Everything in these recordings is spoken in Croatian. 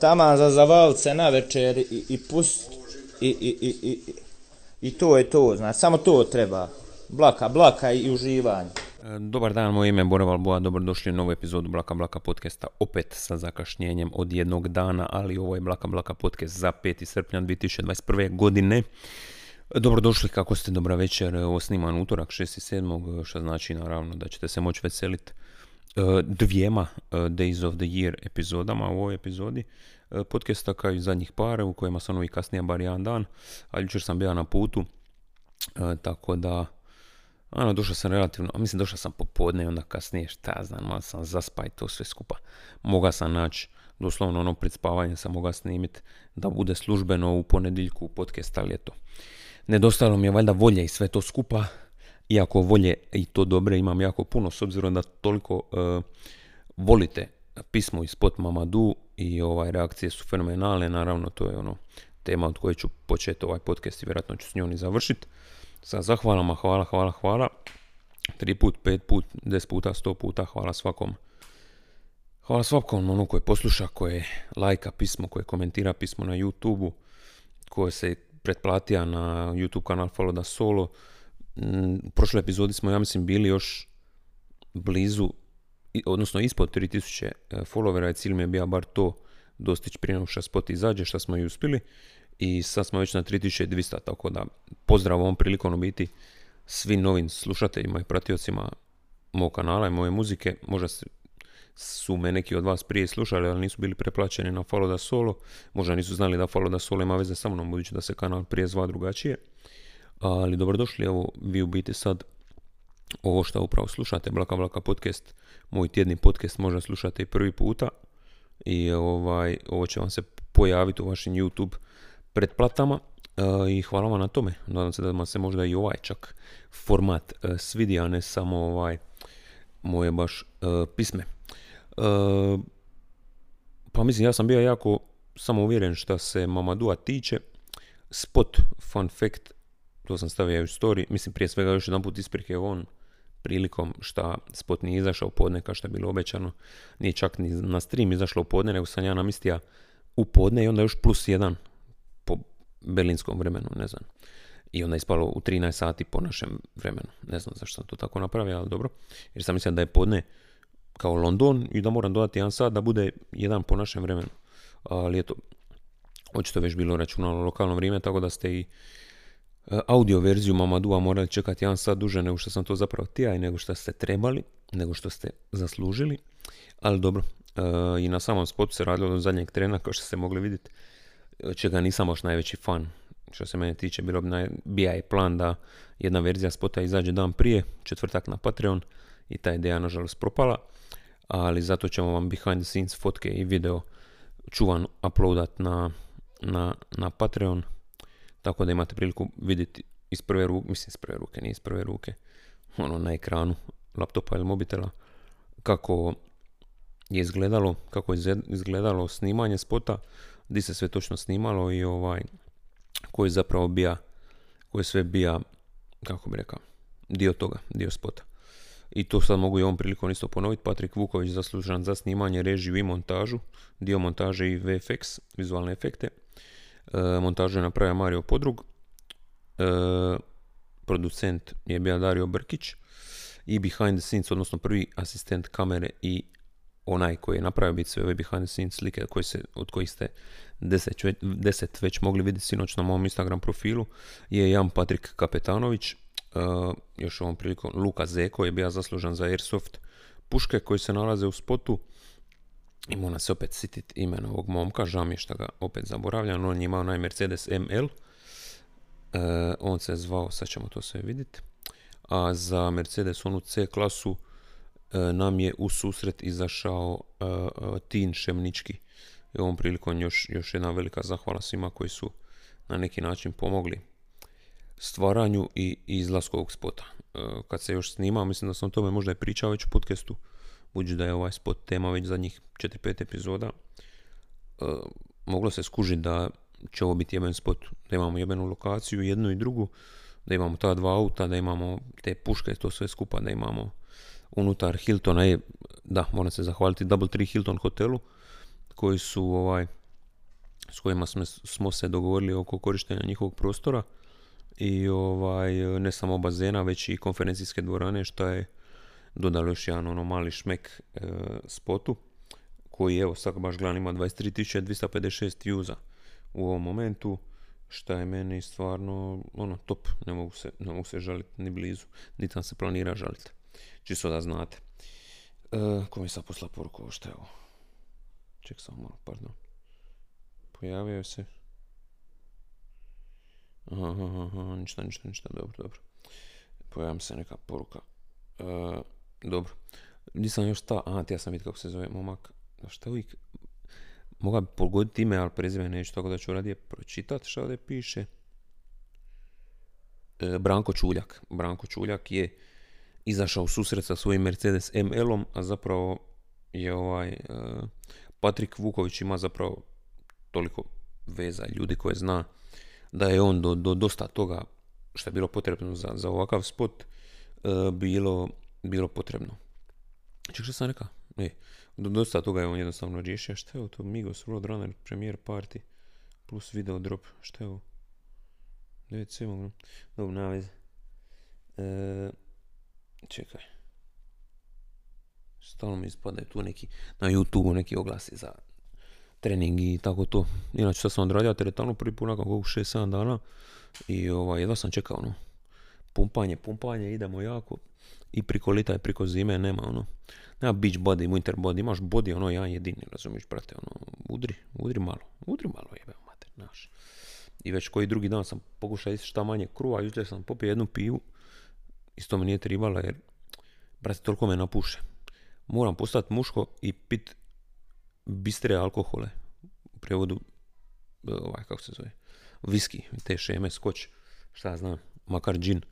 taman za zavalce na večer i, i pust i, i, i, i, i to je to, znači, samo to treba. Blaka, blaka i uživanje. E, Dobar dan, moje ime je Bora Valboa, dobrodošli u novu epizodu Blaka Blaka podcasta, opet sa zakašnjenjem od jednog dana, ali ovo je Blaka Blaka podcast za 5. srpnja 2021. godine. Dobrodošli, kako ste, dobra večer, ovo utorak 6.7. što znači naravno da ćete se moći veseliti e, dvijema e, Days of the Year epizodama u ovoj epizodi e, podcasta kao i zadnjih par u kojima sam novi kasnije bar jedan dan, ali jučer sam bio na putu, e, tako da ano, došao sam relativno, mislim došao sam popodne i onda kasnije, šta ja znam, malo sam zaspa i to sve skupa. Moga sam naći, doslovno ono pred spavanjem sam mogao snimiti da bude službeno u ponedjeljku podcast, ali eto. Nedostalo mi je valjda volje i sve to skupa, iako volje i to dobre imam jako puno, s obzirom da toliko e, volite pismo iz Spot Mamadu i ovaj, reakcije su fenomenalne, naravno to je ono tema od koje ću početi ovaj podcast i vjerojatno ću s njom i završiti. Sa zahvalama, hvala, hvala, hvala. Tri put, pet put, deset puta, sto puta, hvala svakom. Hvala svakom ono koje posluša, koje lajka pismo, koje komentira pismo na YouTube-u, koje se pretplatija na YouTube kanal Follow da Solo. Mm, U prošloj epizodi smo, ja mislim, bili još blizu, odnosno ispod 3000 e, followera i cilj mi je bio bar to dostići prije nego što spot izađe, što smo i uspjeli. I sad smo već na 3200, tako da pozdrav ovom prilikom u biti svim novim slušateljima i pratiocima mog kanala i moje muzike. Možda su me neki od vas prije slušali, ali nisu bili preplaćeni na Follow da Solo. Možda nisu znali da Follow da Solo ima veze sa mnom, budući da se kanal prije zva drugačije. Ali dobrodošli, evo vi u biti sad ovo što upravo slušate, Blaka Blaka podcast, moj tjedni podcast možda slušate i prvi puta i ovaj, ovo će vam se pojaviti u vašim YouTube pretplatama e, i hvala vam na tome. Nadam se da vam se možda i ovaj čak format e, svidi, a ne samo ovaj moje baš e, pisme. Pa mislim, ja sam bio jako samouvjeren što se Mamadua tiče. Spot, fun fact, to sam stavio u story, mislim prije svega još jedan put isprike on prilikom šta spot nije izašao u podne kao što je bilo obećano, nije čak ni na stream izašlo u podne, nego sam ja namistija u podne i onda još plus jedan po berlinskom vremenu, ne znam. I onda je ispalo u 13 sati po našem vremenu. Ne znam zašto sam to tako napravio, ali dobro. Jer sam mislio da je podne kao London i da moram dodati jedan sat da bude jedan po našem vremenu. Ali eto, očito već bilo računalo lokalno vrijeme, tako da ste i audio verziju Mamadua morali čekati jedan sat duže nego što sam to zapravo tija i nego što ste trebali, nego što ste zaslužili. Ali dobro, e, i na samom spotu se radilo do zadnjeg trena, kao što ste mogli vidjeti, e, čega nisam baš najveći fan. Što se mene tiče, bilo bi naj... bija je plan da jedna verzija spota izađe dan prije, četvrtak na Patreon, i ta ideja nažalost propala, ali zato ćemo vam behind the scenes fotke i video čuvan uploadat na, na, na Patreon, tako da imate priliku vidjeti iz prve ruke, mislim iz prve ruke, nije iz prve ruke, ono na ekranu laptopa ili mobitela, kako je izgledalo, kako je izgled- izgledalo snimanje spota, di se sve točno snimalo i ovaj, koji zapravo bija, koji je sve bija, kako bi rekao, dio toga, dio spota. I to sad mogu i ovom prilikom isto ponoviti. Patrik Vuković zaslužan za snimanje, režiju i montažu. Dio montaže i VFX, vizualne efekte. E, montažu je napravio Mario Podrug. E, producent je bio Dario Brkić. I behind the scenes, odnosno prvi asistent kamere i onaj koji je napravio biti sve ove behind the scenes slike koji se, od kojih ste deset, deset već mogli vidjeti sinoć na mom Instagram profilu je Jan Patrik Kapetanović, Uh, još ovom prilikom Luka Zeko je bio zaslužan za Airsoft puške koji se nalaze u spotu i mora se opet sititi imena ovog momka, žao mi što ga opet zaboravljam, on je imao onaj Mercedes ML, uh, on se zvao, sad ćemo to sve vidjeti, a za Mercedes onu C klasu uh, nam je u susret izašao uh, uh, Tin Šemnički. I ovom prilikom još, još jedna velika zahvala svima koji su na neki način pomogli stvaranju i izlasku ovog spota. E, Kad se još snima, mislim da sam o tome možda i pričao već u podcastu, budući da je ovaj spot tema već zadnjih 4-5 epizoda, e, moglo se skužiti da će ovo biti jeben spot, da imamo jebenu lokaciju, jednu i drugu, da imamo ta dva auta, da imamo te puške, to sve skupa, da imamo unutar Hiltona. Je, da, moram se zahvaliti Double Tree Hilton hotelu, koji su ovaj, s kojima smo, smo se dogovorili oko korištenja njihovog prostora i ovaj, ne samo bazena, već i konferencijske dvorane, što je dodalo još jedan ono mali šmek e, spotu, koji evo sad baš gledam ima 23.256 views u ovom momentu, što je meni stvarno ono top, ne mogu se, ne mogu se žaliti ni blizu, niti sam se planira žaliti, čisto da znate. E, ko mi sad posla poruku, ovo što je ovo? Ček samo malo, pardon. Pojavio se. Aha, aha, ništa, ništa, ništa, dobro, dobro. Pojavim se neka poruka. E, dobro. Nisam još ta, aha, ti ja sam vidio kako se zove momak. Šta uvijek, moga bi pogoditi ime, ali prezime neću, tako da ću radije pročitat što ovdje piše. E, Branko Čuljak. Branko Čuljak je izašao u susret sa svojim Mercedes ML-om, a zapravo je ovaj e, Patrik Vuković ima zapravo toliko veza ljudi koje zna da je on do, do dosta toga što je bilo potrebno za, za ovakav spot e, bilo, bilo potrebno. Ček što sam rekao? E, do dosta toga je on jednostavno riješio. Šta je ovo to? Migos Roadrunner Premier Party plus video drop. Šta je ovo? 9.7. Dobro, nema veze. E, čekaj. Stalno mi ispadaju tu neki, na YouTube neki oglasi za trening i tako to. Inače sad sam odradio teretanu prvi put nakon 6-7 dana i ovaj, jedva sam čekao ono. Pumpanje, pumpanje, idemo jako. I priko lita i priko zime nema ono. Nema beach body, winter body, imaš body ono jedan jedini, razumiješ brate, ono, udri, udri malo, udri malo jebe mater, naš. I već koji drugi dan sam pokušao isti šta manje kruva, jučer sam popio jednu pivu, isto mi nije tribala jer, brate, toliko me napuše. Moram postati muško i pit bistre alkohole, u prevodu, ovaj, kako se zove, viski, te šeme, skoč, šta znam, makar džin.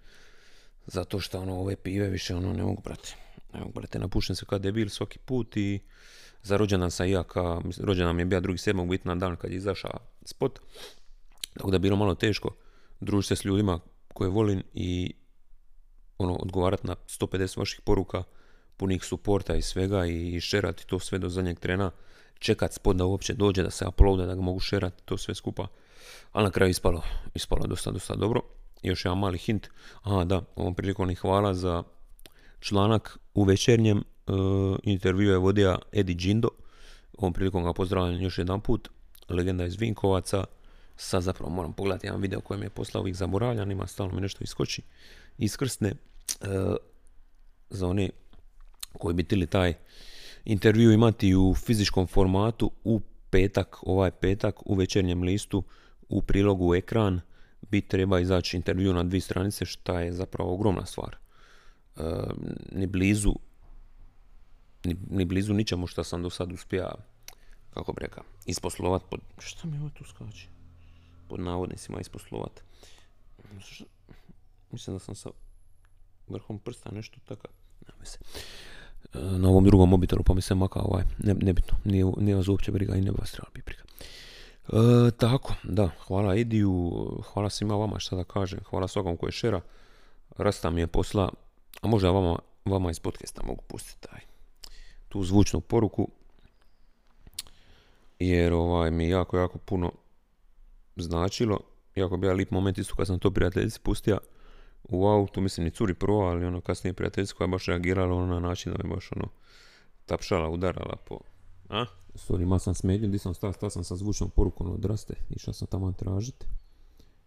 Zato što ono, ove pive više ono ne mogu brati. Ne mogu brati, napušem se kao debil svaki put i za rođendan sam ja ka, rođendan mi je bio drugi sedmog biti na dan kad je izašao spot. Tako da je bilo malo teško družiti se s ljudima koje volim i ono, odgovarati na 150 vaših poruka, punih suporta i svega i šerati to sve do zadnjeg trena čekat spod da uopće dođe, da se uploada, da ga mogu šerati, to sve skupa. Ali na kraju ispalo, ispalo dosta, dosta dobro. Još jedan mali hint. Aha, da, ovom prilikom i hvala za članak u večernjem uh, intervju je vodio Edi Džindo. Ovom prilikom ga pozdravljam još jedan put. Legenda iz Vinkovaca. Sad zapravo moram pogledati jedan video koji mi je poslao ovih zaboravljan, ima stalno mi nešto iskoči. Iskrsne uh, za one koji bi tili taj intervju imati u fizičkom formatu u petak, ovaj petak u večernjem listu u prilogu ekran bi treba izaći intervju na dvije stranice šta je zapravo ogromna stvar. E, ni blizu ni, ni, blizu ničemu što sam do sad uspio kako bi rekao, isposlovat pod, šta mi ovo tu skače? Pod navodnicima isposlovat. Mislim da sam sa vrhom prsta nešto tako. Ne se na ovom drugom mobitelu, pa mi se maka ovaj, ne, nebitno, nije, nije vas uopće briga i ne vas treba briga. E, tako, da, hvala Ediju, hvala svima vama šta da kažem, hvala svakom koji je šera, Rasta mi je posla, a možda vama, vama iz podcasta mogu pustiti taj, tu zvučnu poruku, jer ovaj mi jako, jako puno značilo, jako bi ja lip moment isto kad sam to prijateljici pustio, u autu, mislim ni curi prvo, ali ono kasnije prijateljsko je baš reagirala ono na način da me baš ono tapšala, udarala po... A? Sorry, sam smetnju, di sam stao, stao sam sa zvučnom porukom odraste, išao sam tamo tražiti.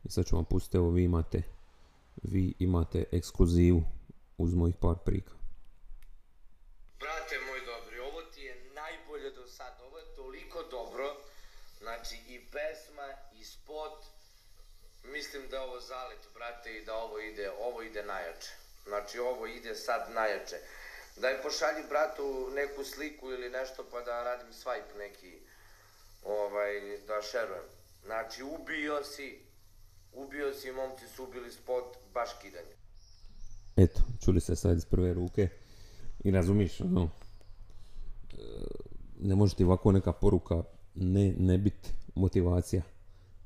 I sad ću vam pustiti, evo vi imate, vi imate ekskluzivu uz mojih par prika. Brate moj dobri, ovo ti je najbolje do sad, ovo je toliko dobro, znači i pesma, i spot, Mislim da ovo zalet, brate, i da ovo ide, ovo ide najjače. Znači, ovo ide sad najjače. Daj pošalji bratu neku sliku ili nešto pa da radim swipe neki, ovaj, da šerujem. Znači, ubio si, ubio si, momci su ubili spot, baš kidanje. Eto, čuli se sad iz prve ruke i razumiš, ono, ne može ti ovako neka poruka ne, ne biti motivacija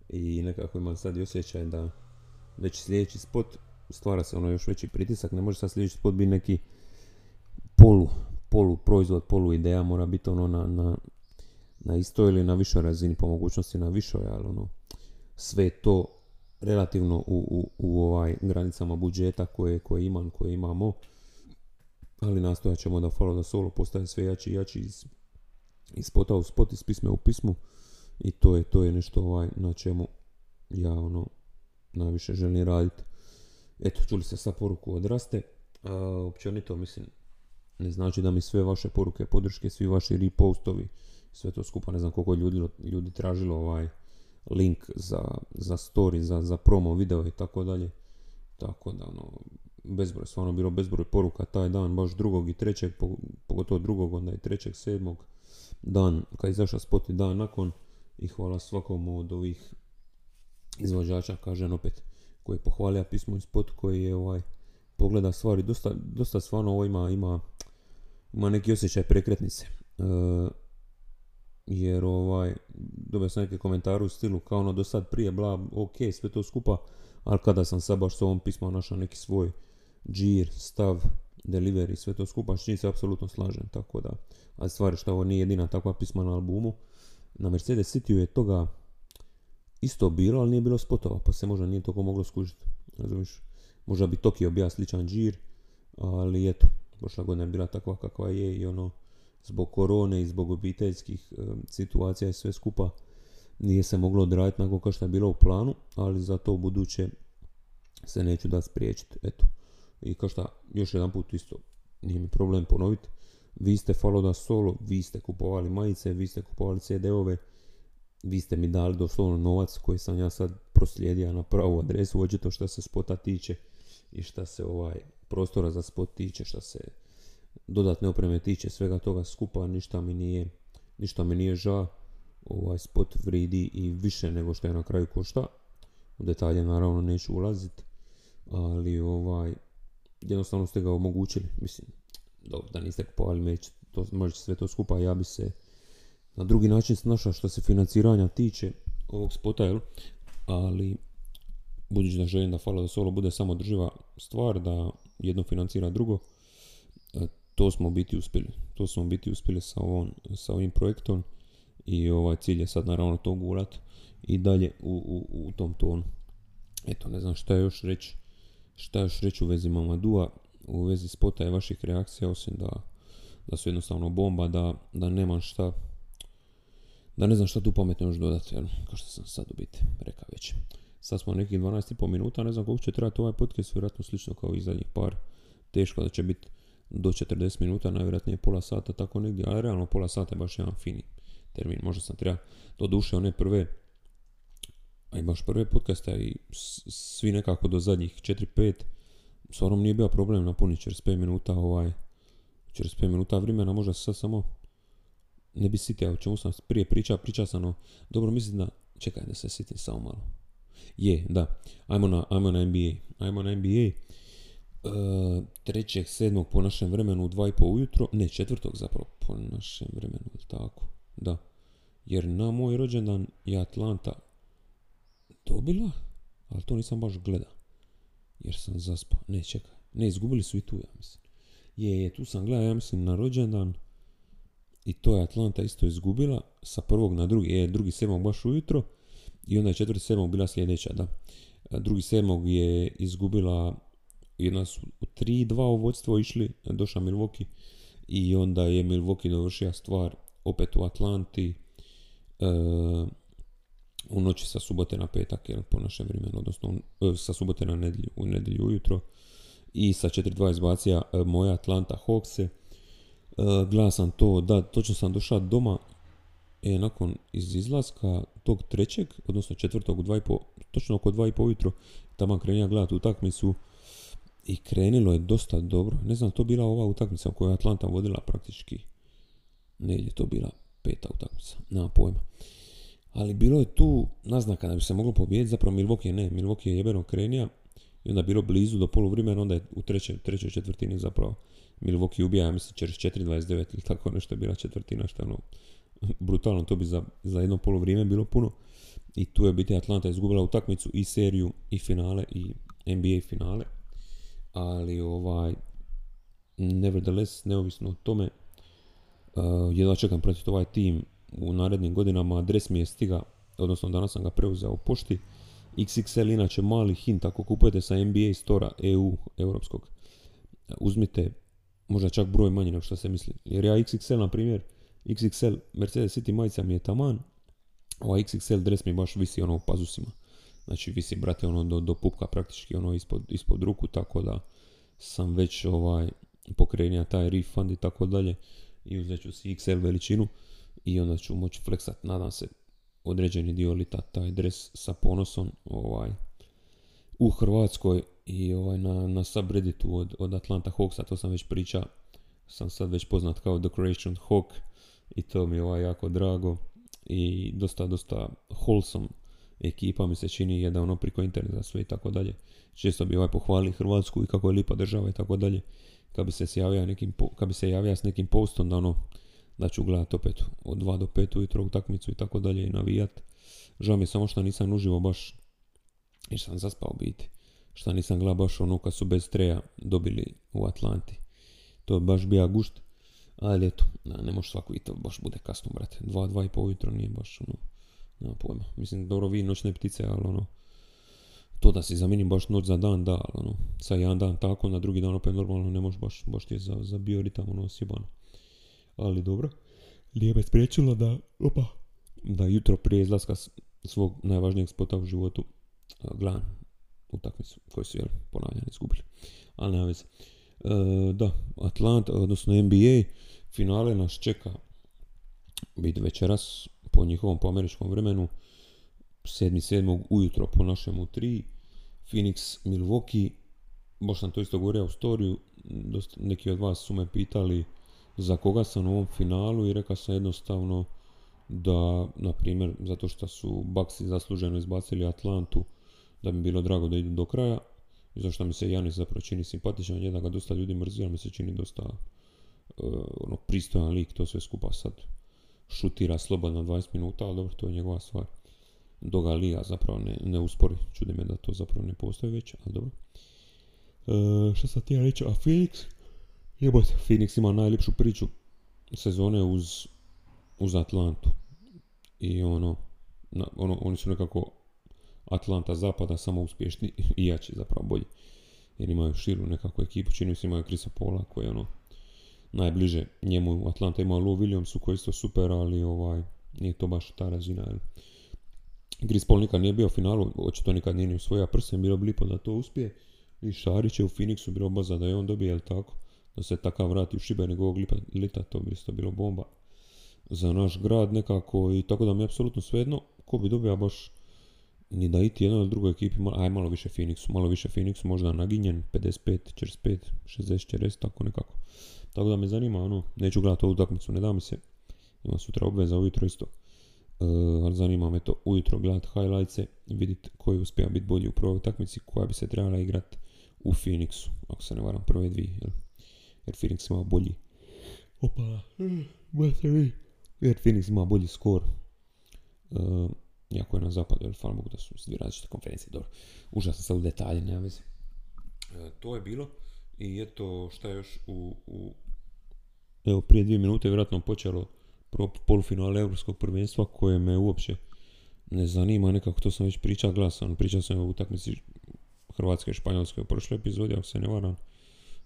i nekako imam sad i osjećaj da već sljedeći spot stvara se ono još veći pritisak, ne može sad sljedeći spot biti neki polu, polu proizvod, polu ideja, mora biti ono na, na, na istoj ili na višoj razini, po mogućnosti na višoj, ali ono, sve to relativno u, u, u ovaj granicama budžeta koje, koje imam, koje imamo, ali nastojat ćemo da Follow the Solo postaje sve jači i jači iz, iz spota u spot, iz pisme u pismu i to je, to je nešto ovaj, na čemu ja ono najviše želim raditi. Eto, čuli ste sa poruku odraste. Općenito, mislim, ne znači da mi sve vaše poruke podrške, svi vaši repostovi, sve to skupa, ne znam koliko ljudi, ljudi tražilo ovaj link za, za story, za, za promo video i tako dalje. Tako da, ono, bezbroj, stvarno bilo bezbroj poruka taj dan, baš drugog i trećeg, pogotovo drugog, onda i trećeg, sedmog dan, kad je izašao spot i dan nakon i hvala svakom od ovih izvođača, kažem opet, koji je pohvalio pismo i spot koji je ovaj, pogleda stvari, dosta, dosta stvarno ovo ima, ima, ima neki osjećaj prekretnice. E, jer ovaj, dobio sam neke komentare u stilu kao ono do sad prije, bla, ok, sve to skupa, ali kada sam sad baš s ovom pismom našao neki svoj džir, stav, delivery, sve to skupa, čim se apsolutno slažem, tako da, a stvari što ovo nije jedina takva pisma na albumu, na Mercedes City je toga isto bilo, ali nije bilo spotova, pa se možda nije toliko moglo skužiti, razumiješ, možda bi Tokio bio sličan džir, ali eto, prošla godina je bila takva kakva je i ono, zbog korone i zbog obiteljskih situacija i sve skupa nije se moglo odraditi nakon kao što je bilo u planu, ali za to buduće se neću da spriječiti. Eto. I kao što još jedan put isto nije mi problem ponoviti. Vi ste da Solo, vi ste kupovali majice, vi ste kupovali CD-ove, vi ste mi dali doslovno novac koji sam ja sad proslijedio na pravu adresu, očito što se spota tiče i što se ovaj prostora za spot tiče, što se dodatne opreme tiče svega toga skupa, ništa mi nije, ništa mi nije ža. Ovaj spot vridi i više nego što je na kraju košta. U detalje naravno neću ulaziti, ali ovaj, jednostavno ste ga omogućili. Mislim, dobro, da niste kupovali meć, to, možete sve to skupa, ja bi se na drugi način snašao što se financiranja tiče ovog spota, jel? ali budući da želim da Fala da Solo bude samo drživa stvar, da jedno financira drugo, to smo biti uspjeli. To smo biti uspjeli sa, ovom, sa ovim projektom i ovaj cilj je sad naravno to gurat i dalje u, u, u tom tonu. Eto, ne znam šta još reći šta još reći u vezi Mamadua, u vezi spota i vaših reakcija, osim da, da su jednostavno bomba, da, da nemam šta da ne znam šta tu pametno još dodati, jel? kao što sam sad u biti rekao već. Sad smo nekih 12,5 minuta, ne znam koliko će trajati ovaj podcast, vjerojatno slično kao i zadnjih par. Teško da će biti do 40 minuta, najvjerojatnije pola sata, tako negdje, ali realno pola sata je baš jedan fini termin. Možda sam treba, do duše one prve, a i baš prve podcaste i svi nekako do zadnjih 4-5, stvarno nije bio problem napuniti 45 minuta ovaj, 45 minuta vremena, možda sad samo ne bi sitio, o čemu sam prije pričao, pričao sam o, dobro mislim da, čekaj da se sitim samo malo. Je, da, ajmo na, ajmo na NBA, ajmo na NBA, trećeg, sedmog po našem vremenu u dva i po ujutro, ne četvrtog zapravo po našem vremenu, tako, da. Jer na moj rođendan je Atlanta dobila, ali to nisam baš gleda. Jer sam zaspao. Ne, čekaj. Ne, izgubili su i tu, ja mislim. Je, je, tu sam gledao, ja mislim, na rođendan. I to je Atlanta isto izgubila. Sa prvog na drugi. Je, drugi sedmog baš ujutro. I onda je četvrti sedmog bila sljedeća, da. Drugi sedmog je izgubila jedna su 3-2 u vodstvo išli, došla Milwaukee i onda je Milwaukee dovršio stvar opet u Atlanti e, u noći sa subote na petak, jel, po našem vremenu, odnosno e, sa subote na nedjelju, u nedjelju ujutro i sa 4-2 izbacija e, moja Atlanta Hawkse. E, sam to, da, točno sam došao doma e, nakon iz izlaska tog trećeg, odnosno četvrtog u 2,5, točno oko 2,5 ujutro, tamo krenja gledati utakmicu i krenilo je dosta dobro. Ne znam, to bila ova utakmica koju je Atlanta vodila praktički. Ne je to bila peta utakmica, nema pojma. Ali bilo je tu naznaka da bi se moglo pobijediti, zapravo Milwaukee ne, Milwaukee je jebeno krenija i onda bilo blizu do poluvremena, onda je u trećoj, trećoj četvrtini zapravo Milwaukee ubija, ja mislim, čez 4.29 ili tako nešto je bila četvrtina, što je ono brutalno, to bi za, za jedno poluvrijeme bilo puno. I tu je biti Atlanta izgubila utakmicu i seriju i finale i NBA finale ali ovaj, nevertheless, neovisno o tome, uh, jedva čekam protiv ovaj tim u narednim godinama. Adres mi je stiga, odnosno danas sam ga preuzeo u pošti. XXL inače mali hint ako kupujete sa NBA stora EU europskog. Uzmite možda čak broj manji nego što se misli. Jer ja XXL na primjer, XXL Mercedes City majica mi je taman, ovaj XXL dres mi baš visi ono u pazusima. Znači visi brate ono do, do pupka praktički ono ispod, ispod ruku tako da sam već ovaj pokrenija taj refund i tako dalje i uzet ću si XL veličinu i onda ću moći fleksat, nadam se, određeni dio lita taj dres sa ponosom ovaj, u Hrvatskoj i ovaj, na, na subredditu od, od Atlanta Hawksa, to sam već pričao, sam sad već poznat kao Decoration Hawk i to mi je ovaj jako drago i dosta, dosta wholesome ekipa mi se čini je da ono priko interneta sve i tako dalje. Često bi ovaj pohvali Hrvatsku i kako je lipa država i tako dalje. Kad bi se javio nekim, kad bi se javio s nekim postom da ono da ću gledat opet od 2 do 5 ujutro utakmicu i tako dalje i navijat. Žao mi je samo što nisam uživo baš jer sam zaspao biti. Što nisam gledao baš ono kad su bez treja dobili u Atlanti. To je baš bija gušt. Ali eto, ne može svako i to baš bude kasno, brate. Dva, dva i pol ujutro nije baš ono, nema pojma. Mislim, dobro, vi noćne ptice, ali ono, to da si zamijenim baš noć za dan, da, ali ono, sa jedan dan tako, na drugi dan opet normalno ne može baš, baš ti je za, za bioritam, ono, sjebano. Ali dobro, nije me spriječilo da, opa, da jutro prije izlaska svog najvažnijeg spota u životu gledam utakmicu koju su, jel, ponavljani izgubili. Ali nema veze. E, da, Atlanta, odnosno NBA, finale nas čeka biti večeras po njihovom po američkom vremenu 7.7. ujutro po našem u 3 Phoenix, Milwaukee baš sam to isto govorio u storiju neki od vas su me pitali za koga sam u ovom finalu i rekao sam jednostavno da, na primjer, zato što su Bucksi zasluženo izbacili Atlantu, da bi bilo drago da idu do kraja. I zašto mi se Janis zapravo čini simpatičan, je da ga dosta ljudi mrzi, ali mi se čini dosta ono, pristojan lik, to sve skupa sad šutira slobodno 20 minuta, ali dobro, to je njegova stvar. Doga Lija zapravo ne, ne uspori, čudi me da to zapravo ne postoji već, ali dobro. E, što sam ti reći, a Phoenix? Jebote, Phoenix ima najljepšu priču sezone uz, uz Atlantu. I ono, na, ono, oni su nekako Atlanta zapada samo uspješni i jači zapravo bolji. Jer imaju širu nekakvu ekipu, čini se imaju Krisa Pola koji je ono najbliže njemu Atlanta ima Lou Williamsu koji isto super, ali ovaj, nije to baš ta razina. Jel? Chris Paul nikad nije bio u finalu, očito nikad nije ni svoja prsen, bilo bi lipo da to uspije. I Šarić je u Phoenixu bilo baza da je on dobije, jel tako? Da se takav vrati u Šibenik ovog lita, to bi isto bilo bomba za naš grad nekako i tako da mi je apsolutno svejedno ko bi dobio baš ni da iti jednoj ili drugoj ekipi, aj malo više Phoenixu, malo više Phoenixu, možda naginjen, 55, 45, 60, 40, tako nekako. Tako da me zanima, ono, neću gledati ovu utakmicu, ne da mi se. Ima sutra obveza ujutro isto. Uh, ali zanima me to ujutro gledati i vidjeti koji uspija biti bolji u prvoj utakmici koja bi se trebala igrati u Phoenixu, ako se ne varam prve dvije, jel? jer Phoenix ima bolji opa, vi jer Phoenix ima bolji skor uh, iako je na zapadu, jer hvala Bogu da su dvije različite konferencije, dobro, užasno sad u detalje, nema veze. Uh, to je bilo i eto šta još u, u evo prije dvije minute vjerojatno počelo polufinale Europskog prvenstva koje me uopće ne zanima nekako, to sam već pričao glasan, pričao sam o utakmici Hrvatske i Španjolske u prošloj epizodi, ako se ne varam.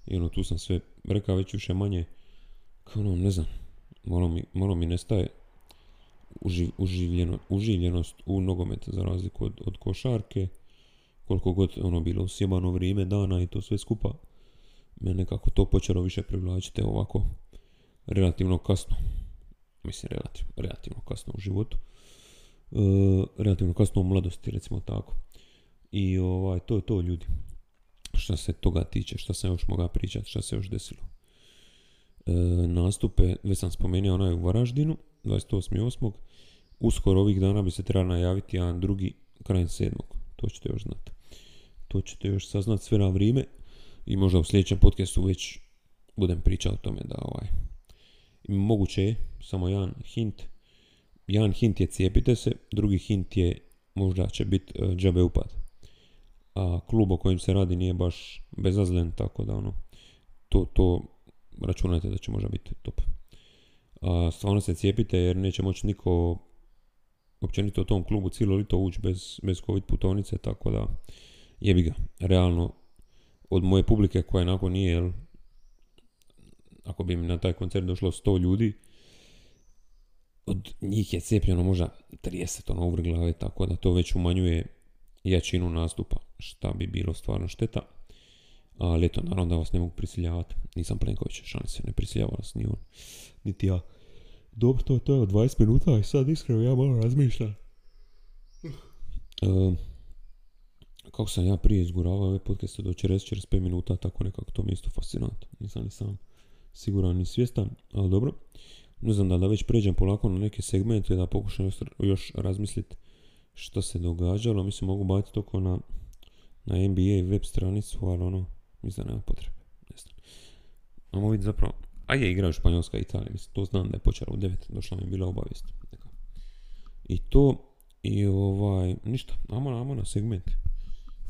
I ono, tu sam sve rekao već više manje, kao ono, ne znam, malo mi, malo mi nestaje uživljeno, uživljenost u nogomet za razliku od, od košarke, koliko god ono bilo usjebano vrijeme dana i to sve skupa, me nekako to počelo više privlačiti ovako relativno kasno. Mislim, relativno, relativno kasno u životu. E, relativno kasno u mladosti, recimo tako. I ovaj, to je to ljudi. Što se toga tiče, što sam još mogao pričati, što se još desilo. E, nastupe, već sam spomenuo onaj u Varaždinu, 28.8. Uskoro ovih dana bi se trebalo najaviti jedan drugi kraj sedmog. To ćete još znati. To ćete još saznat sve na vrijeme i možda u sljedećem podcastu već budem pričao o tome da ovaj moguće je, samo jedan hint, jedan hint je cijepite se, drugi hint je možda će biti uh, džabe upad. A klub o kojem se radi nije baš bezazlen, tako da ono, to, to računajte da će možda biti top. A, stvarno se cijepite jer neće moći niko općenito u tom klubu cijelo lito ući bez, bez covid putovnice, tako da jebi ga. Realno, od moje publike koja nakon nije, jel, ako bi mi na taj koncert došlo 100 ljudi, od njih je cijepljeno možda 30 ono uvr glave, tako da to već umanjuje jačinu nastupa, šta bi bilo stvarno šteta. Ali eto, naravno da vas ne mogu prisiljavati. Nisam Plenković, šalim se, ne prisiljava vas ni on, niti ja. Dobro, to, to je od 20 minuta i sad iskreno ja malo razmišljam. Uh, kako sam ja prije izguravao ove podcaste do 40-45 minuta, tako nekako to mi isto fascinantno. Nisam ni sam siguran ni svjestan, ali dobro. Ne znam da, da već pređem polako na neke segmente da pokušam još, razmisliti što se događalo. Mislim, mogu baciti oko na, na NBA web stranicu, ali ono, mislim da nema potrebe. Ne znam. Vidjeti zapravo, a je igrao Španjolska i Italija, mislim, to znam da je počelo u 9, došla mi je bila obavijest. I to, i ovaj, ništa, ajmo na segment.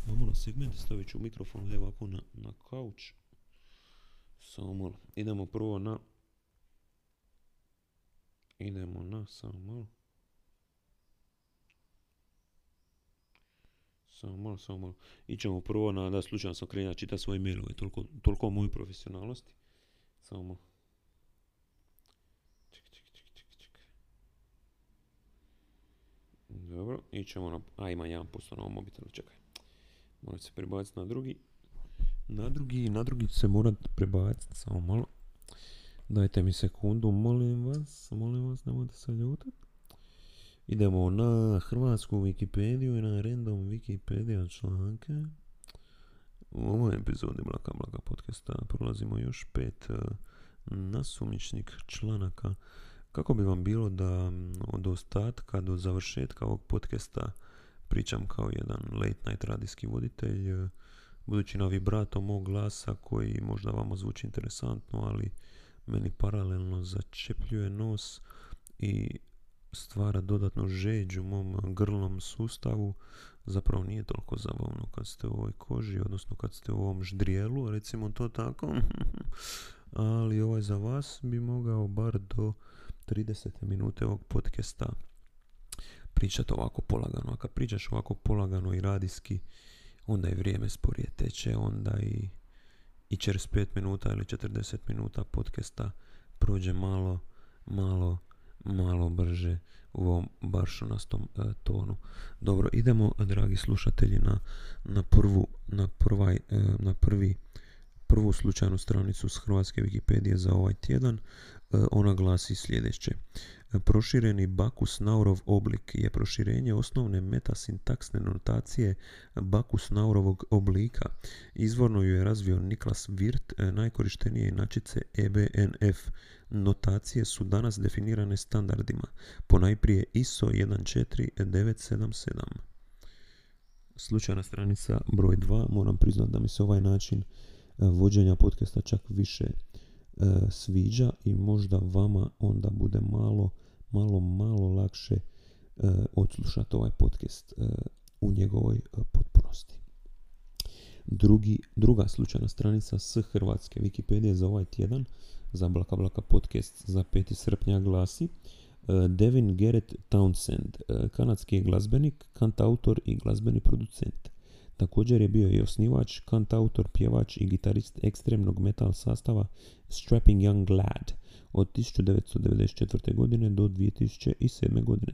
Ajmo na segment, stavit ću mikrofon ovako na, na kauč. Samo malo. Idemo prvo na... Idemo na, samo malo. Samo malo, samo malo. Ićemo prvo na, da slučajno sam krenja čita svoje mailove, toliko, toliko o mojoj profesionalnosti. Samo malo. Čekaj, čekaj, čekaj, čekaj, čekaj. Dobro, ićemo na, a ima 1% na ovom mobitelu, čekaj. Moram se prebaciti na drugi. Na drugi, na drugi se morat prebaciti, samo malo. Dajte mi sekundu, molim vas, molim vas, nemojte se ljutiti. Idemo na hrvatsku Wikipediju i na random Wikipedia članke. U ovoj epizodi Blaka Blaka podcasta prolazimo još pet uh, nasumičnih članaka. Kako bi vam bilo da od ostatka do završetka ovog podcasta pričam kao jedan late night radijski voditelj, uh, budući na vibrato mog glasa koji možda vama zvuči interesantno, ali meni paralelno začepljuje nos i stvara dodatnu žeđ u mom grlnom sustavu, zapravo nije toliko zabavno kad ste u ovoj koži, odnosno kad ste u ovom ždrijelu, recimo to tako. Ali ovaj za vas bi mogao bar do 30 minute ovog podcasta pričati ovako polagano. A kad pričaš ovako polagano i radijski, onda i vrijeme sporije teče, onda i, i čez 5 minuta ili 40 minuta podcasta prođe malo, malo, malo brže u ovom baršunastom e, tonu. Dobro, idemo, dragi slušatelji, na, na, prvu, na, prvaj, e, na prvi prvu slučajnu stranicu s Hrvatske Wikipedije za ovaj tjedan. E, ona glasi sljedeće. Prošireni Bakus-Naurov oblik je proširenje osnovne metasintaksne notacije Bakus-Naurovog oblika. Izvorno ju je razvio Niklas Wirth, najkorištenije inačice EBNF. Notacije su danas definirane standardima, ponajprije ISO 14977. Slučajna stranica broj 2, moram priznati da mi se ovaj način vođenja podcasta čak više e, sviđa i možda vama onda bude malo, malo, malo lakše e, odslušati ovaj podcast e, u njegovoj e, potpunosti. Drugi, druga slučajna stranica s hrvatske Wikipedije za ovaj tjedan, za Blaka Blaka podcast za 5. srpnja glasi e, Devin Garrett Townsend, e, kanadski glazbenik, kantautor i glazbeni producent. Također je bio i osnivač, kantautor, pjevač i gitarist ekstremnog metal sastava Strapping Young Lad od 1994. godine do 2007. godine.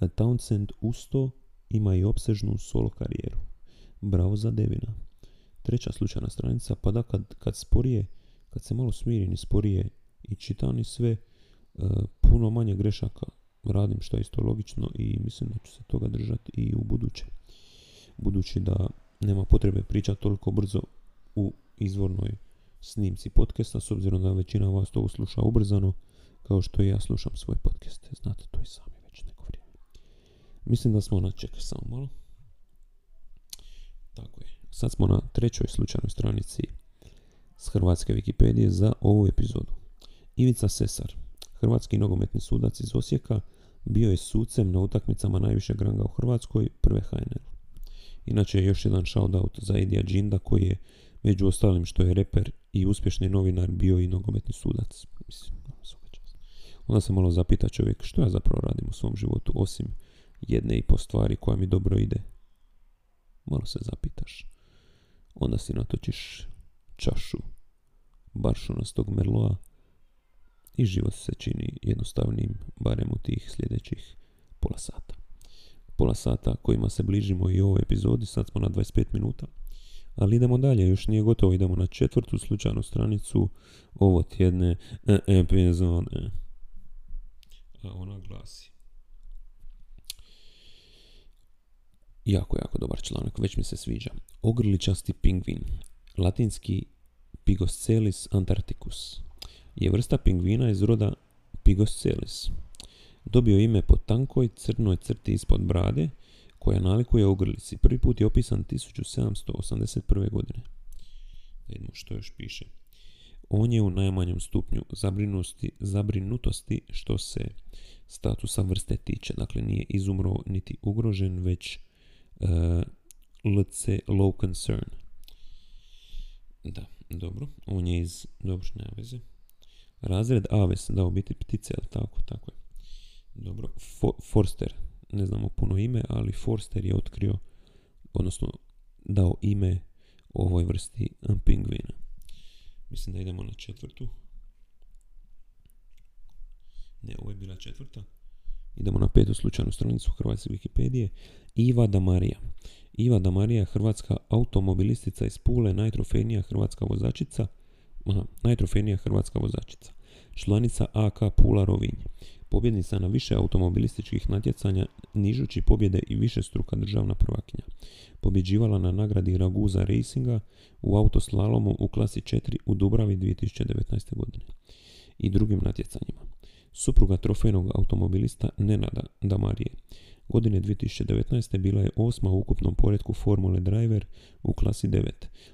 Townsend usto ima i opsežnu solo karijeru. Bravo za Devina. Treća slučajna stranica, pa da kad, kad sporije, kad se malo smiri ni sporije i čita ni sve, e, puno manje grešaka radim što je isto logično i mislim da ću se toga držati i u buduće budući da nema potrebe pričati toliko brzo u izvornoj snimci podcasta, s obzirom da većina vas to sluša ubrzano, kao što i ja slušam svoje podcaste. Znate to i sami već neko vrijeme. Mislim da smo na, čekaj samo malo. Tako je. Sad smo na trećoj slučajnoj stranici s Hrvatske Wikipedije za ovu epizodu. Ivica Sesar, hrvatski nogometni sudac iz Osijeka, bio je sucem na utakmicama najvišeg ranga u Hrvatskoj, prve HNL. Inače, još jedan shoutout za Edija Džinda koji je među ostalim što je reper i uspješni novinar bio i nogometni sudac. Mislim, onda se malo zapita čovjek što ja zapravo radim u svom životu osim jedne i po stvari koja mi dobro ide. Malo se zapitaš. Onda si natočiš čašu baršunastog merloa i život se čini jednostavnim, barem u tih sljedećih pola sata. Pola sata kojima se bližimo i ovoj epizodi, sad smo na 25 minuta. Ali idemo dalje, još nije gotovo, idemo na četvrtu slučajnu stranicu ovo tjedne e, epizode. A ona glasi. Jako, jako dobar članak, već mi se sviđa. Ogrličasti pingvin, latinski Pigoscelis antarcticus, je vrsta pingvina iz roda Pigoscelis. Dobio ime po tankoj crnoj crti ispod brade, koja nalikuje ogrlici. Prvi put je opisan 1781. godine. Da vidimo što još piše. On je u najmanjem stupnju zabrinutosti što se statusa vrste tiče. Dakle, nije izumro niti ugrožen, već uh, let's say low concern. Da, dobro. On je iz... Dobro, nema veze. Razred Aves, da, u biti ptice, ali tako, tako je. Dobro. Forster, ne znamo puno ime, ali Forster je otkrio, odnosno dao ime ovoj vrsti pingvina. Mislim da idemo na četvrtu. Ne, ovo je bila četvrta. Idemo na petu slučajnu stranicu Hrvatske Wikipedije. Iva Damarija. Iva Damarija, hrvatska automobilistica iz Pule, najtrofejnija hrvatska vozačica. Aha, najtrofejnija hrvatska vozačica. Članica AK Pula Rovinj pobjednica na više automobilističkih natjecanja, nižući pobjede i više struka državna prvakinja. Pobjeđivala na nagradi Raguza Racinga u autoslalomu u klasi 4 u Dubravi 2019. godine i drugim natjecanjima. Supruga trofejnog automobilista Nenada Damarije. Godine 2019. bila je osma u ukupnom poredku Formule Driver u klasi 9,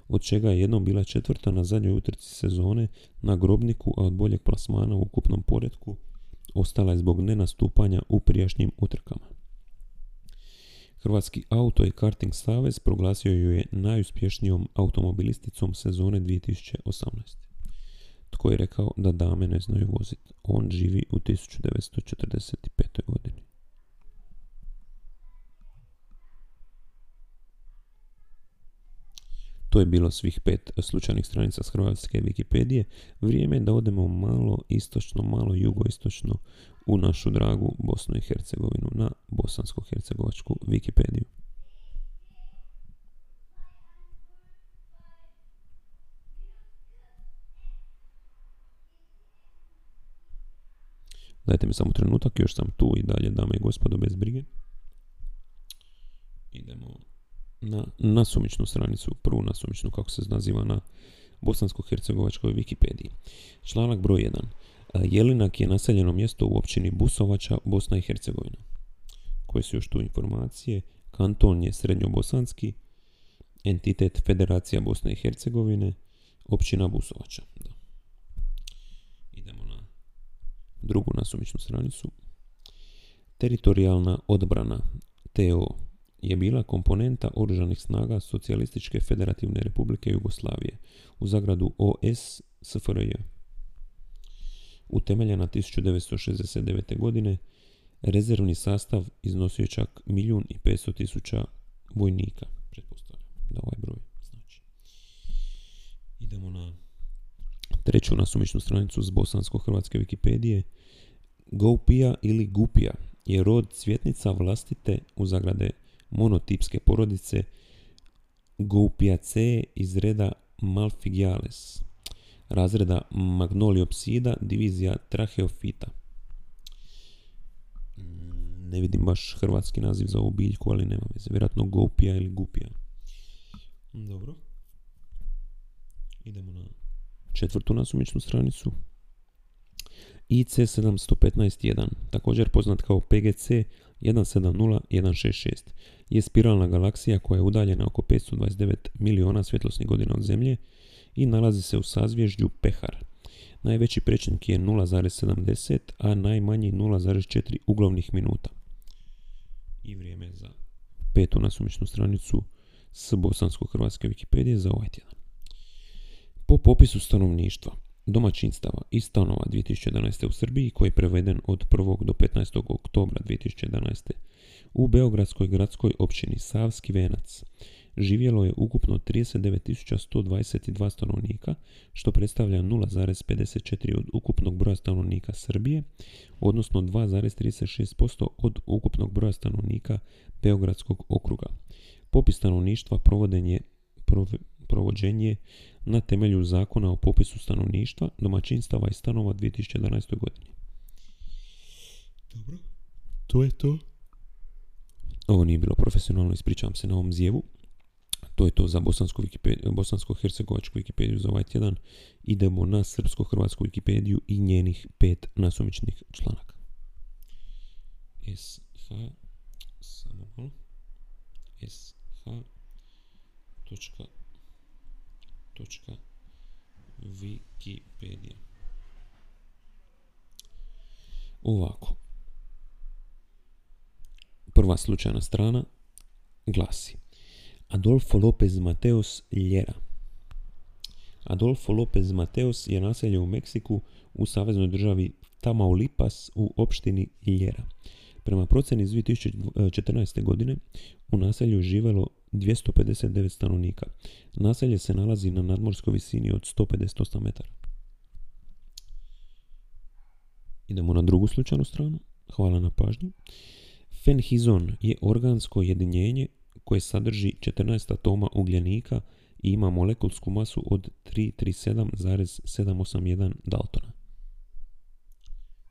od čega je jednom bila četvrta na zadnjoj utrci sezone na grobniku, a od boljeg plasmana u ukupnom poredku ostala je zbog nenastupanja u prijašnjim utrkama. Hrvatski auto i karting savez proglasio ju je najuspješnijom automobilisticom sezone 2018. Tko je rekao da dame ne znaju voziti? On živi u 1945. godini. To je bilo svih pet slučajnih stranica s hrvatske Wikipedije. Vrijeme je da odemo malo istočno, malo jugoistočno u našu dragu Bosnu i Hercegovinu na bosansko-hercegovačku Wikipediju. Dajte mi samo trenutak, još sam tu i dalje, dame i gospodo, bez brige. Idemo na nasumičnu stranicu, prvu nasumičnu kako se naziva na bosansko-hercegovačkoj Wikipediji. Članak broj 1. Jelinak je naseljeno mjesto u općini Busovača, Bosna i Hercegovina. Koje su još tu informacije? Kanton je srednjobosanski, entitet Federacija Bosne i Hercegovine, općina Busovača. Idemo na drugu nasumičnu stranicu. Teritorijalna odbrana, TO, je bila komponenta oružanih snaga Socijalističke federativne republike Jugoslavije u zagradu OS SFRJ. Utemeljena 1969. godine, rezervni sastav iznosio čak milijun i 500 tisuća vojnika, pretpostavljam da ovaj broj znači. Idemo na treću nasumičnu stranicu s bosansko-hrvatske Wikipedije. Goupija ili Gupija je rod cvjetnica vlastite u zagrade monotipske porodice Goupiaceae iz reda Malfigiales, razreda Magnoliopsida, divizija Tracheofita. Ne vidim baš hrvatski naziv za ovu biljku, ali nema veze. Vjerojatno Goupija ili Gupija. Dobro. Idemo na četvrtu nasumičnu stranicu. IC 715.1, također poznat kao PGC 170166, je spiralna galaksija koja je udaljena oko 529 miliona svjetlosnih godina od Zemlje i nalazi se u sazvježđu Pehar. Najveći prečnik je 0,70, a najmanji 0,4 uglovnih minuta. I vrijeme za petu nasumičnu stranicu s bosansko-hrvatske Wikipedije za ovaj tjedan. Po popisu stanovništva, domaćinstava i stanova 2011. u Srbiji koji je preveden od 1. do 15. oktobra 2011. U Beogradskoj gradskoj općini Savski Venac živjelo je ukupno 39.122 stanovnika, što predstavlja 0,54 od ukupnog broja stanovnika Srbije, odnosno 2,36% od ukupnog broja stanovnika Beogradskog okruga. Popis stanovništva proveden je provođenje na temelju zakona o popisu stanovništva, domaćinstava i stanova 2011. godini. Dobro, to je to. Ovo nije bilo profesionalno, ispričavam se na ovom zjevu. To je to za bosansko-hercegovačku Wikipediju za ovaj tjedan. Idemo na srpsko-hrvatsku Wikipediju i njenih pet nasumičnih članaka. SH, samo malo. SH, točka, Wikipedia. Ovako. Prva slučajna strana glasi Adolfo López Mateos Ljera. Adolfo López Mateos je naselje u Meksiku u saveznoj državi Tamaulipas u opštini Ljera. Prema procjeni iz 2014. godine u naselju živelo 259 stanovnika. Naselje se nalazi na nadmorskoj visini od 158 metara. Idemo na drugu slučajnu stranu. Hvala na pažnji. Fenhizon je organsko jedinjenje koje sadrži 14 atoma ugljenika i ima molekulsku masu od 337,781 Daltona.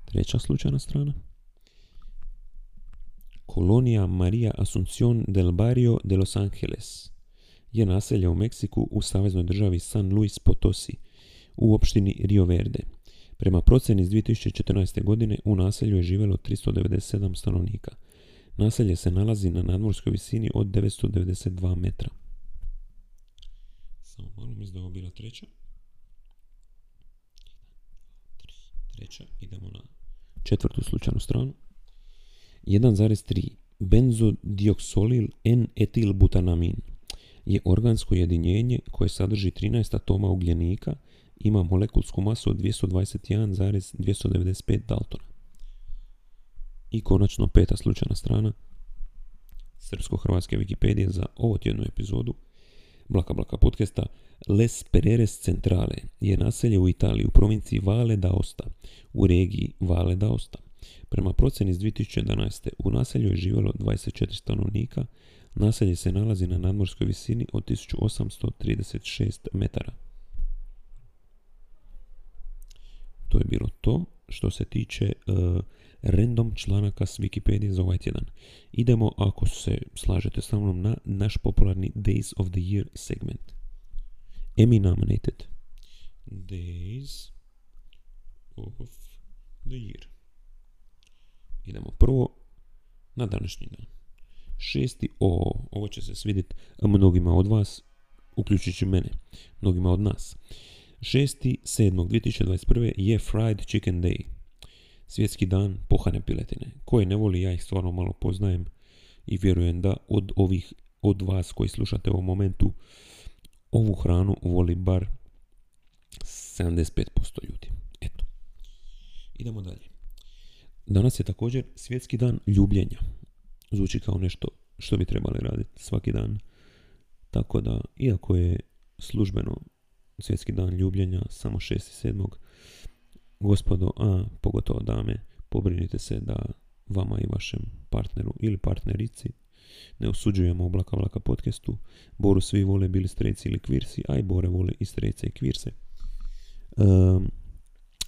Treća slučajna strana. Kolonija Maria Asunción del Barrio de Los Angeles je naselje u Meksiku u saveznoj državi San Luis Potosi u opštini Rio Verde. Prema procjeni iz 2014. godine u naselju je živjelo 397 stanovnika. Naselje se nalazi na nadmorskoj visini od 992 metra. Samo malo je ovo bila treća. Treća, idemo na četvrtu slučajnu stranu. 1,3 benzodioksolil N-etilbutanamin je organsko jedinjenje koje sadrži 13 atoma ugljenika, ima molekulsku masu od 221,295 Daltona. I konačno peta slučajna strana srpsko-hrvatske Wikipedije za ovo tjednu epizodu Blaka Blaka podcasta Les Pereres Centrale je naselje u Italiji u provinciji Vale d'Aosta u regiji Vale d'Aosta. Prema procjeni iz 2011. u naselju je živjelo 24 stanovnika, naselje se nalazi na nadmorskoj visini od 1836 metara. To je bilo to što se tiče uh, random članaka s Wikipedia za ovaj tjedan. Idemo, ako se slažete sa mnom, na naš popularni Days of the Year segment. Emmy nominated. Days of the Year. Idemo prvo na današnji dan. Šesti, o, ovo će se svidjeti mnogima od vas, uključujući mene, mnogima od nas. 6.7.2021. je Fried Chicken Day svjetski dan pohane piletine. Koje ne voli, ja ih stvarno malo poznajem i vjerujem da od ovih, od vas koji slušate u ovom momentu, ovu hranu voli bar 75% ljudi. Eto. Idemo dalje. Danas je također svjetski dan ljubljenja. Zvuči kao nešto što bi trebali raditi svaki dan. Tako da, iako je službeno svjetski dan ljubljenja samo 6.7 gospodo, a pogotovo dame, pobrinite se da vama i vašem partneru ili partnerici ne osuđujemo u Blaka Vlaka podcastu. Boru svi vole bili streci ili kvirsi, a i Bore vole i strece i kvirse. Um,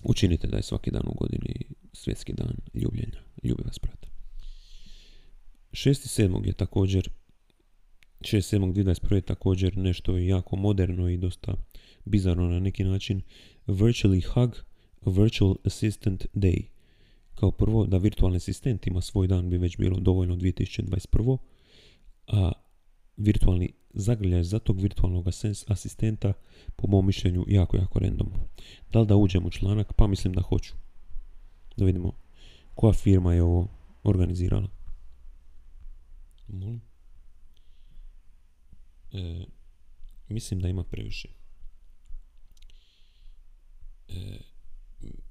učinite da je svaki dan u godini svjetski dan ljubljenja. Ljubi vas, brate. 6.7. je također 6.7.2021. je također nešto jako moderno i dosta bizarno na neki način. Virtually Hug Virtual Assistant Day. Kao prvo, da virtualni asistent ima svoj dan bi već bilo dovoljno 2021. A virtualni zagrljaj za tog virtualnog asistenta po mom mišljenju jako, jako random. Da li da uđem u članak? Pa mislim da hoću. Da vidimo koja firma je ovo organizirala. Molim. E, mislim da ima previše.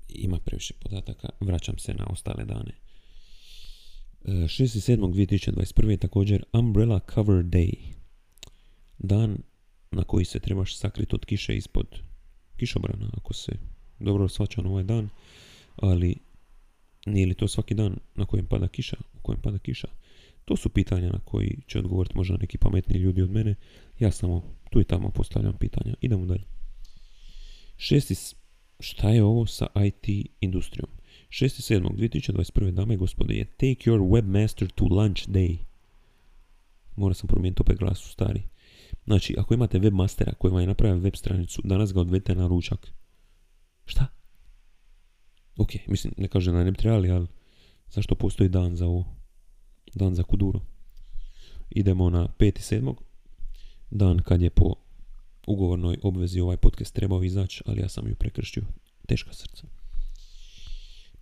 ima previše podataka, vraćam se na ostale dane. 6.7.2021. je također Umbrella Cover Day. Dan na koji se trebaš sakriti od kiše ispod kišobrana, ako se dobro svača na ovaj dan, ali nije li to svaki dan na kojem pada kiša, u kojem pada kiša? To su pitanja na koji će odgovoriti možda neki pametni ljudi od mene. Ja samo tu i tamo postavljam pitanja. Idemo dalje. Šesti, šta je ovo sa IT industrijom? 6.7.2021. dame i gospode je Take your webmaster to lunch day. Moram sam promijeniti opet glas u stari. Znači, ako imate webmastera koji vam je napravio web stranicu, danas ga odvedete na ručak. Šta? Ok, mislim, ne kažem da ne bi trebali, ali zašto postoji dan za ovo? Dan za kuduro. Idemo na 5.7. Dan kad je po ugovornoj obvezi ovaj podcast trebao izaći, ali ja sam ju prekrštio. Teška srca.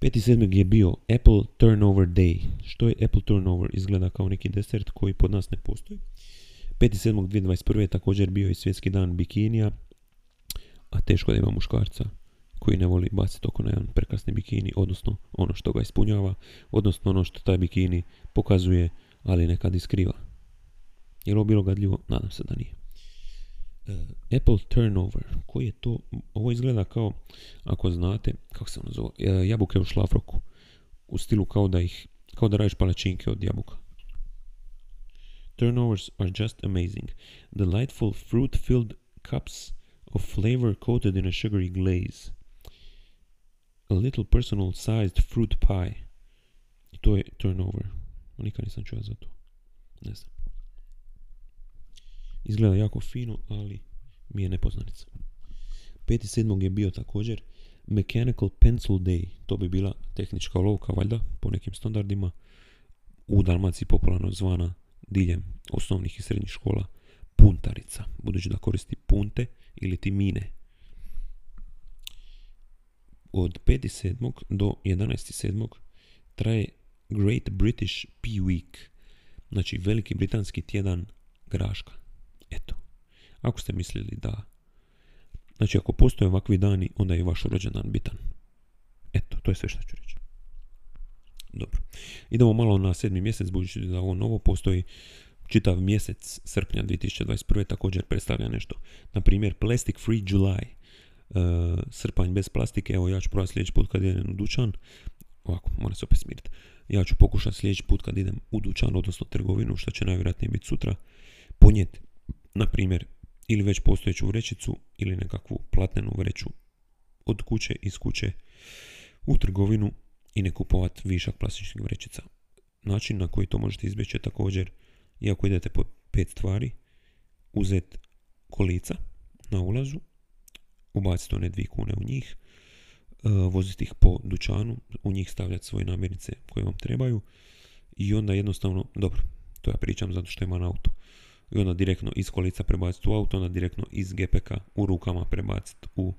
5.7. je bio Apple Turnover Day. Što je Apple Turnover? Izgleda kao neki desert koji pod nas ne postoji. 5.7.2021. je također bio i svjetski dan bikinija, a teško da ima muškarca koji ne voli baciti oko na jedan prekrasni bikini, odnosno ono što ga ispunjava, odnosno ono što taj bikini pokazuje, ali nekad i skriva. Je li ovo bilo gadljivo? Nadam se da nije. E, Apple Turnover, koji je to? Ovo izgleda kao, ako znate, kako se ono zove, e, jabuke u šlafroku, u stilu kao da ih, kao da radiš palačinke od jabuka. Turnovers are just amazing. Delightful fruit-filled cups of flavor coated in a sugary glaze a little personal sized fruit pie. I to je turnover. Nikad nisam čuo za to. Ne znam. Izgleda jako fino, ali mi je nepoznanica. 5.7. je bio također Mechanical Pencil Day. To bi bila tehnička olovka, valjda, po nekim standardima. U Dalmaciji popularno zvana diljem osnovnih i srednjih škola puntarica. Budući da koristi punte ili ti mine od 5.7. do 11.7. traje Great British Pea Week, znači veliki britanski tjedan graška. Eto, ako ste mislili da, znači ako postoje ovakvi dani, onda je vaš rođendan bitan. Eto, to je sve što ću reći. Dobro. Idemo malo na sedmi mjesec, budući da ovo novo postoji čitav mjesec srpnja 2021. također predstavlja nešto. Na primjer, Plastic Free July – uh, srpanj bez plastike, evo ja ću probati sljedeći put kad idem u dućan, ovako, moram se opet smiriti, ja ću pokušati sljedeći put kad idem u dućan, odnosno trgovinu, što će najvjerojatnije biti sutra, ponijeti, na primjer, ili već postojeću vrećicu, ili nekakvu platnenu vreću od kuće, iz kuće, u trgovinu i ne kupovati višak plastičnih vrećica. Način na koji to možete izbjeći je također, iako idete po pet stvari, uzeti kolica na ulazu ubaciti one dvije kune u njih, e, voziti ih po dućanu, u njih stavljati svoje namirnice koje vam trebaju i onda jednostavno, dobro, to ja pričam zato što ima na auto. I onda direktno iz kolica prebaciti u auto, onda direktno iz GPK u rukama prebaciti u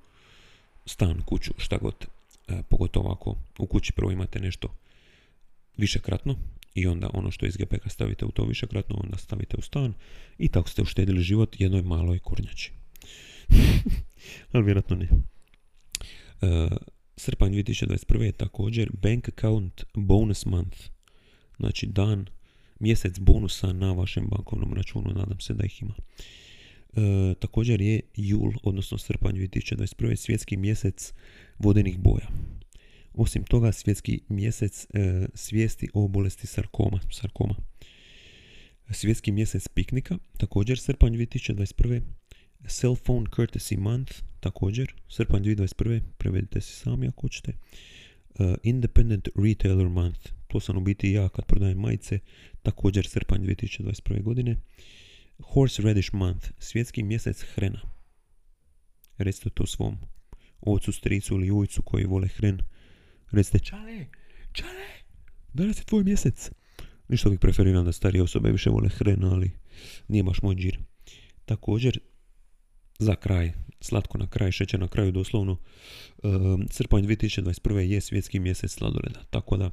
stan, kuću, šta god. E, pogotovo ako u kući prvo imate nešto višekratno i onda ono što iz GPK stavite u to višekratno, onda stavite u stan i tako ste uštedili život jednoj maloj kornjači. ali vjerojatno ne. Uh, srpanj 2021. je također Bank Account Bonus Month. Znači dan, mjesec bonusa na vašem bankovnom računu, nadam se da ih ima. Uh, također je jul, odnosno srpanj 2021. svjetski mjesec vodenih boja. Osim toga, svjetski mjesec uh, svijesti o bolesti sarkoma. sarkoma. Svjetski mjesec piknika, također srpanj 2021. Cell Phone Courtesy Month, također, srpanj 2021. Prevedite se sami ako hoćete. Uh, Independent Retailer Month, to sam u biti ja kad prodajem majice, također srpanj 2021. godine. Horse Radish Month, svjetski mjesec hrena. Recite to svom ocu, stricu ili ujcu koji vole hren. Recite, čale, čale, danas je tvoj mjesec. Ništa bih preferiram da starije osobe više vole hren, ali nije baš moj džir. Također, za kraj, slatko na kraj, šećer na kraju doslovno, uh, srpanj 2021. je svjetski mjesec sladoleda, tako da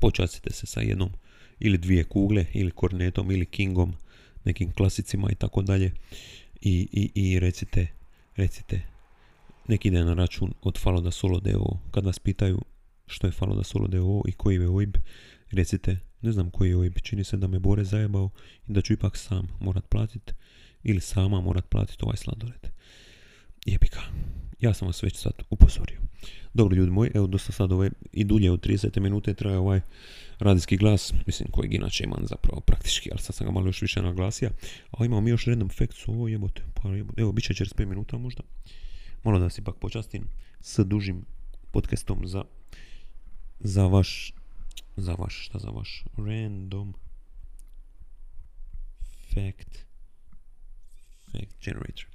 počastite se sa jednom ili dvije kugle, ili kornetom, ili kingom, nekim klasicima i tako dalje i, i, i recite, recite neki ide na račun od Faloda Solo DO. Kad vas pitaju što je Faloda Solo DO i koji je OIB, recite, ne znam koji je OIB, čini se da me Bore zajebao i da ću ipak sam morat platiti ili sama morat platiti ovaj sladoled. Jebika. Ja sam vas već sad upozorio. Dobro ljudi moji, evo dosta sad ove i dulje od 30 minute traje ovaj radijski glas, mislim kojeg inače imam zapravo praktički, ali sad sam ga malo još više naglasio. A imamo mi još random facts, ovo jebote, pa jebote, evo bit će čez 5 minuta možda. Moram da se ipak počastim s dužim podcastom za, za vaš, za vaš, šta za vaš, random fact, fact generator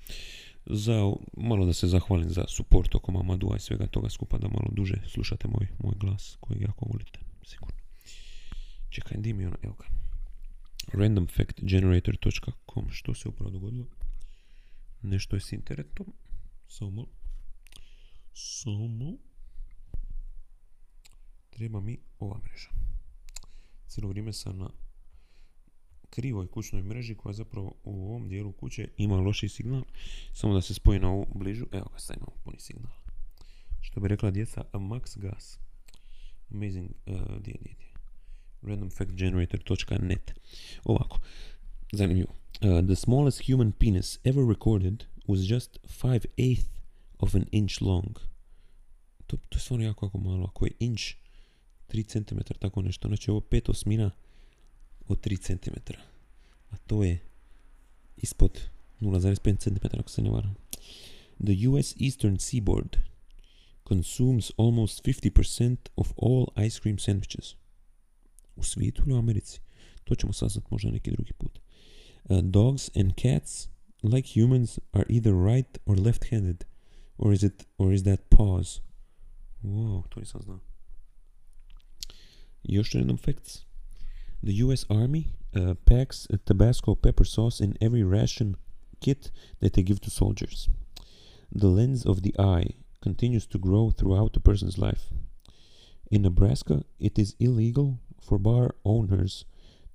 za malo da se zahvalim za support oko Mamadua i svega toga skupa da malo duže slušate moj, moj glas koji jako volite, sigurno. Čekaj, di mi ono, evo ga. randomfactgenerator.com Što se upravo dogodilo? Nešto je s internetom. Samo. Samo. Treba mi ova mreža. Cijelo vrijeme sam na krivoj kućnoj mreži koja zapravo u ovom dijelu kuće ima loši signal. Samo da se spoji na ovu bližu. Evo ga, sad imamo puni signal. Što bi rekla djeca, max gas. Amazing, uh, di, di, di. randomfactgenerator.net Ovako, zanimljivo. Uh, the smallest human penis ever recorded was just 5 eighth of an inch long. To, to je stvarno jako, jako malo. Ako je inch 3 cm, tako nešto. Znači ovo pet osmina od 3 cm. A to je ispod 0,5 cm ako se ne varam. The US Eastern Seaboard consumes almost 50% of all ice cream sandwiches. U svijetu ili u Americi? To ćemo saznat možda neki drugi put. Uh, dogs and cats, like humans, are either right or left-handed. Or is, it, or is that pause? Wow, to nisam znao. Još random facts. The U.S. Army uh, packs Tabasco pepper sauce in every ration kit that they give to soldiers. The lens of the eye continues to grow throughout a person's life. In Nebraska, it is illegal for bar owners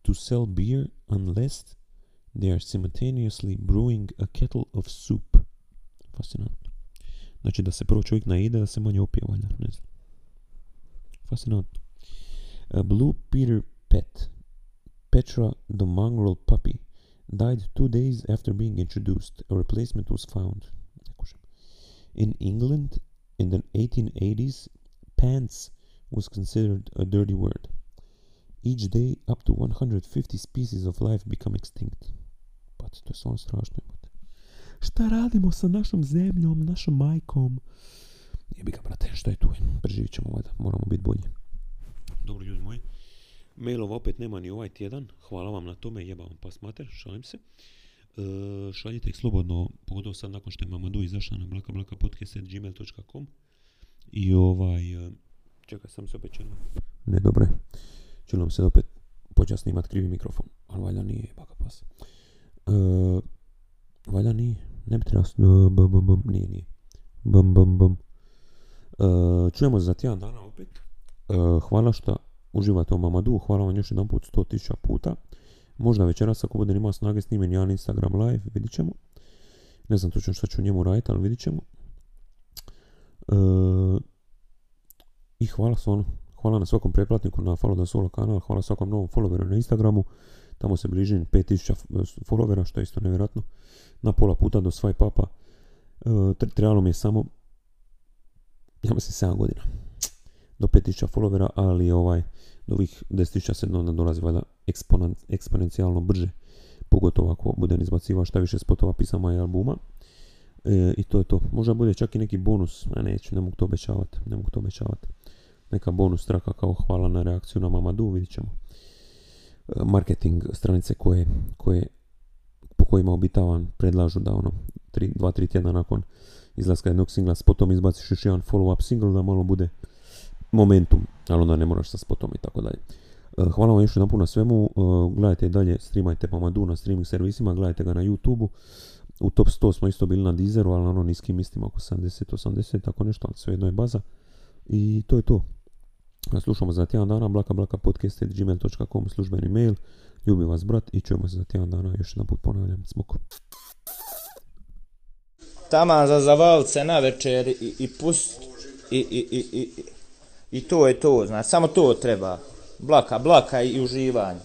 to sell beer unless they are simultaneously brewing a kettle of soup. Fascinantno. Znači da se prvo čovjek naide, da se manje opije, valjda, ne znam. A blue Peter pet Petra, the mongrel puppy, died two days after being introduced. A replacement was found. In England, in the 1880s, pants was considered a dirty word. Each day, up to 150 species of life become extinct. But to je stvarno strašno. Šta radimo sa našom zemljom, našom majkom? Jebi ga, brate, šta je tu? Preživit ćemo, valjda. Moramo biti bolji. Dobro, ljudi moji. Mailova opet nema ni ovaj tjedan. Hvala vam na tome, jebam pas mater, šalim se. E, šaljite ih slobodno, pogotovo sad nakon što je Mamadu izašla na blakablakapodcast.gmail.com i ovaj, e, čekaj, sam se opet čelo. Ne, dobro je. Čelo se opet počeo snimat krivi mikrofon, ali valjda nije baka pas. E, valjda nije, ne bi trebalo, bum, bum, bum, nije, nije. Bum, bum, bum. E, čujemo za tjedan dana opet. E, hvala što uživate u Mamadu, hvala vam još jedan put 100.000 puta. Možda večeras ako budem imao snage snimim jedan Instagram live, vidit ćemo. Ne znam točno što ću njemu raditi, ali vidit ćemo. E, I hvala stvarno. Hvala na svakom pretplatniku na Follow the Solo kanal, hvala svakom novom followeru na Instagramu. Tamo se bližim 5000 followera, što je isto nevjerojatno. Na pola puta do svaj papa. E, trebalo mi je samo, ja mislim 7 godina do 5000 followera, ali ovaj, do ovih 10.000 se onda dolazi valjda eksponencijalno brže, pogotovo ako budem izbacivao šta više spotova, pisama i albuma. E, I to je to. Možda bude čak i neki bonus, a neću, ne mogu to obećavati, ne mogu to obećavati. Neka bonus traka kao hvala na reakciju na Mamadu, vidit ćemo. E, marketing stranice koje, koje po kojima obitavan predlažu da ono 2-3 tjedna nakon izlaska jednog singla s potom izbaciš još jedan follow-up single da malo bude momentum, ali onda ne moraš sa spotom i tako dalje. E, hvala vam još jedan na svemu, e, gledajte i dalje, streamajte Mamadu na streaming servisima, gledajte ga na YouTube-u. U top 100 smo isto bili na Deezeru, ali ono niskim mistima oko 70-80, tako nešto, ali svejedno je baza. I to je to. Slušamo za tjedan dana, blaka blaka podcast.gmail.com službeni mail. Ljubim vas brat i čujemo se za tjedan dana, još jedan put ponavljam, smoko. taman za zavalit se na večer i, i pust i, i, i, i, i to je to, znaš, samo to treba. Blaka, blaka i uživanje.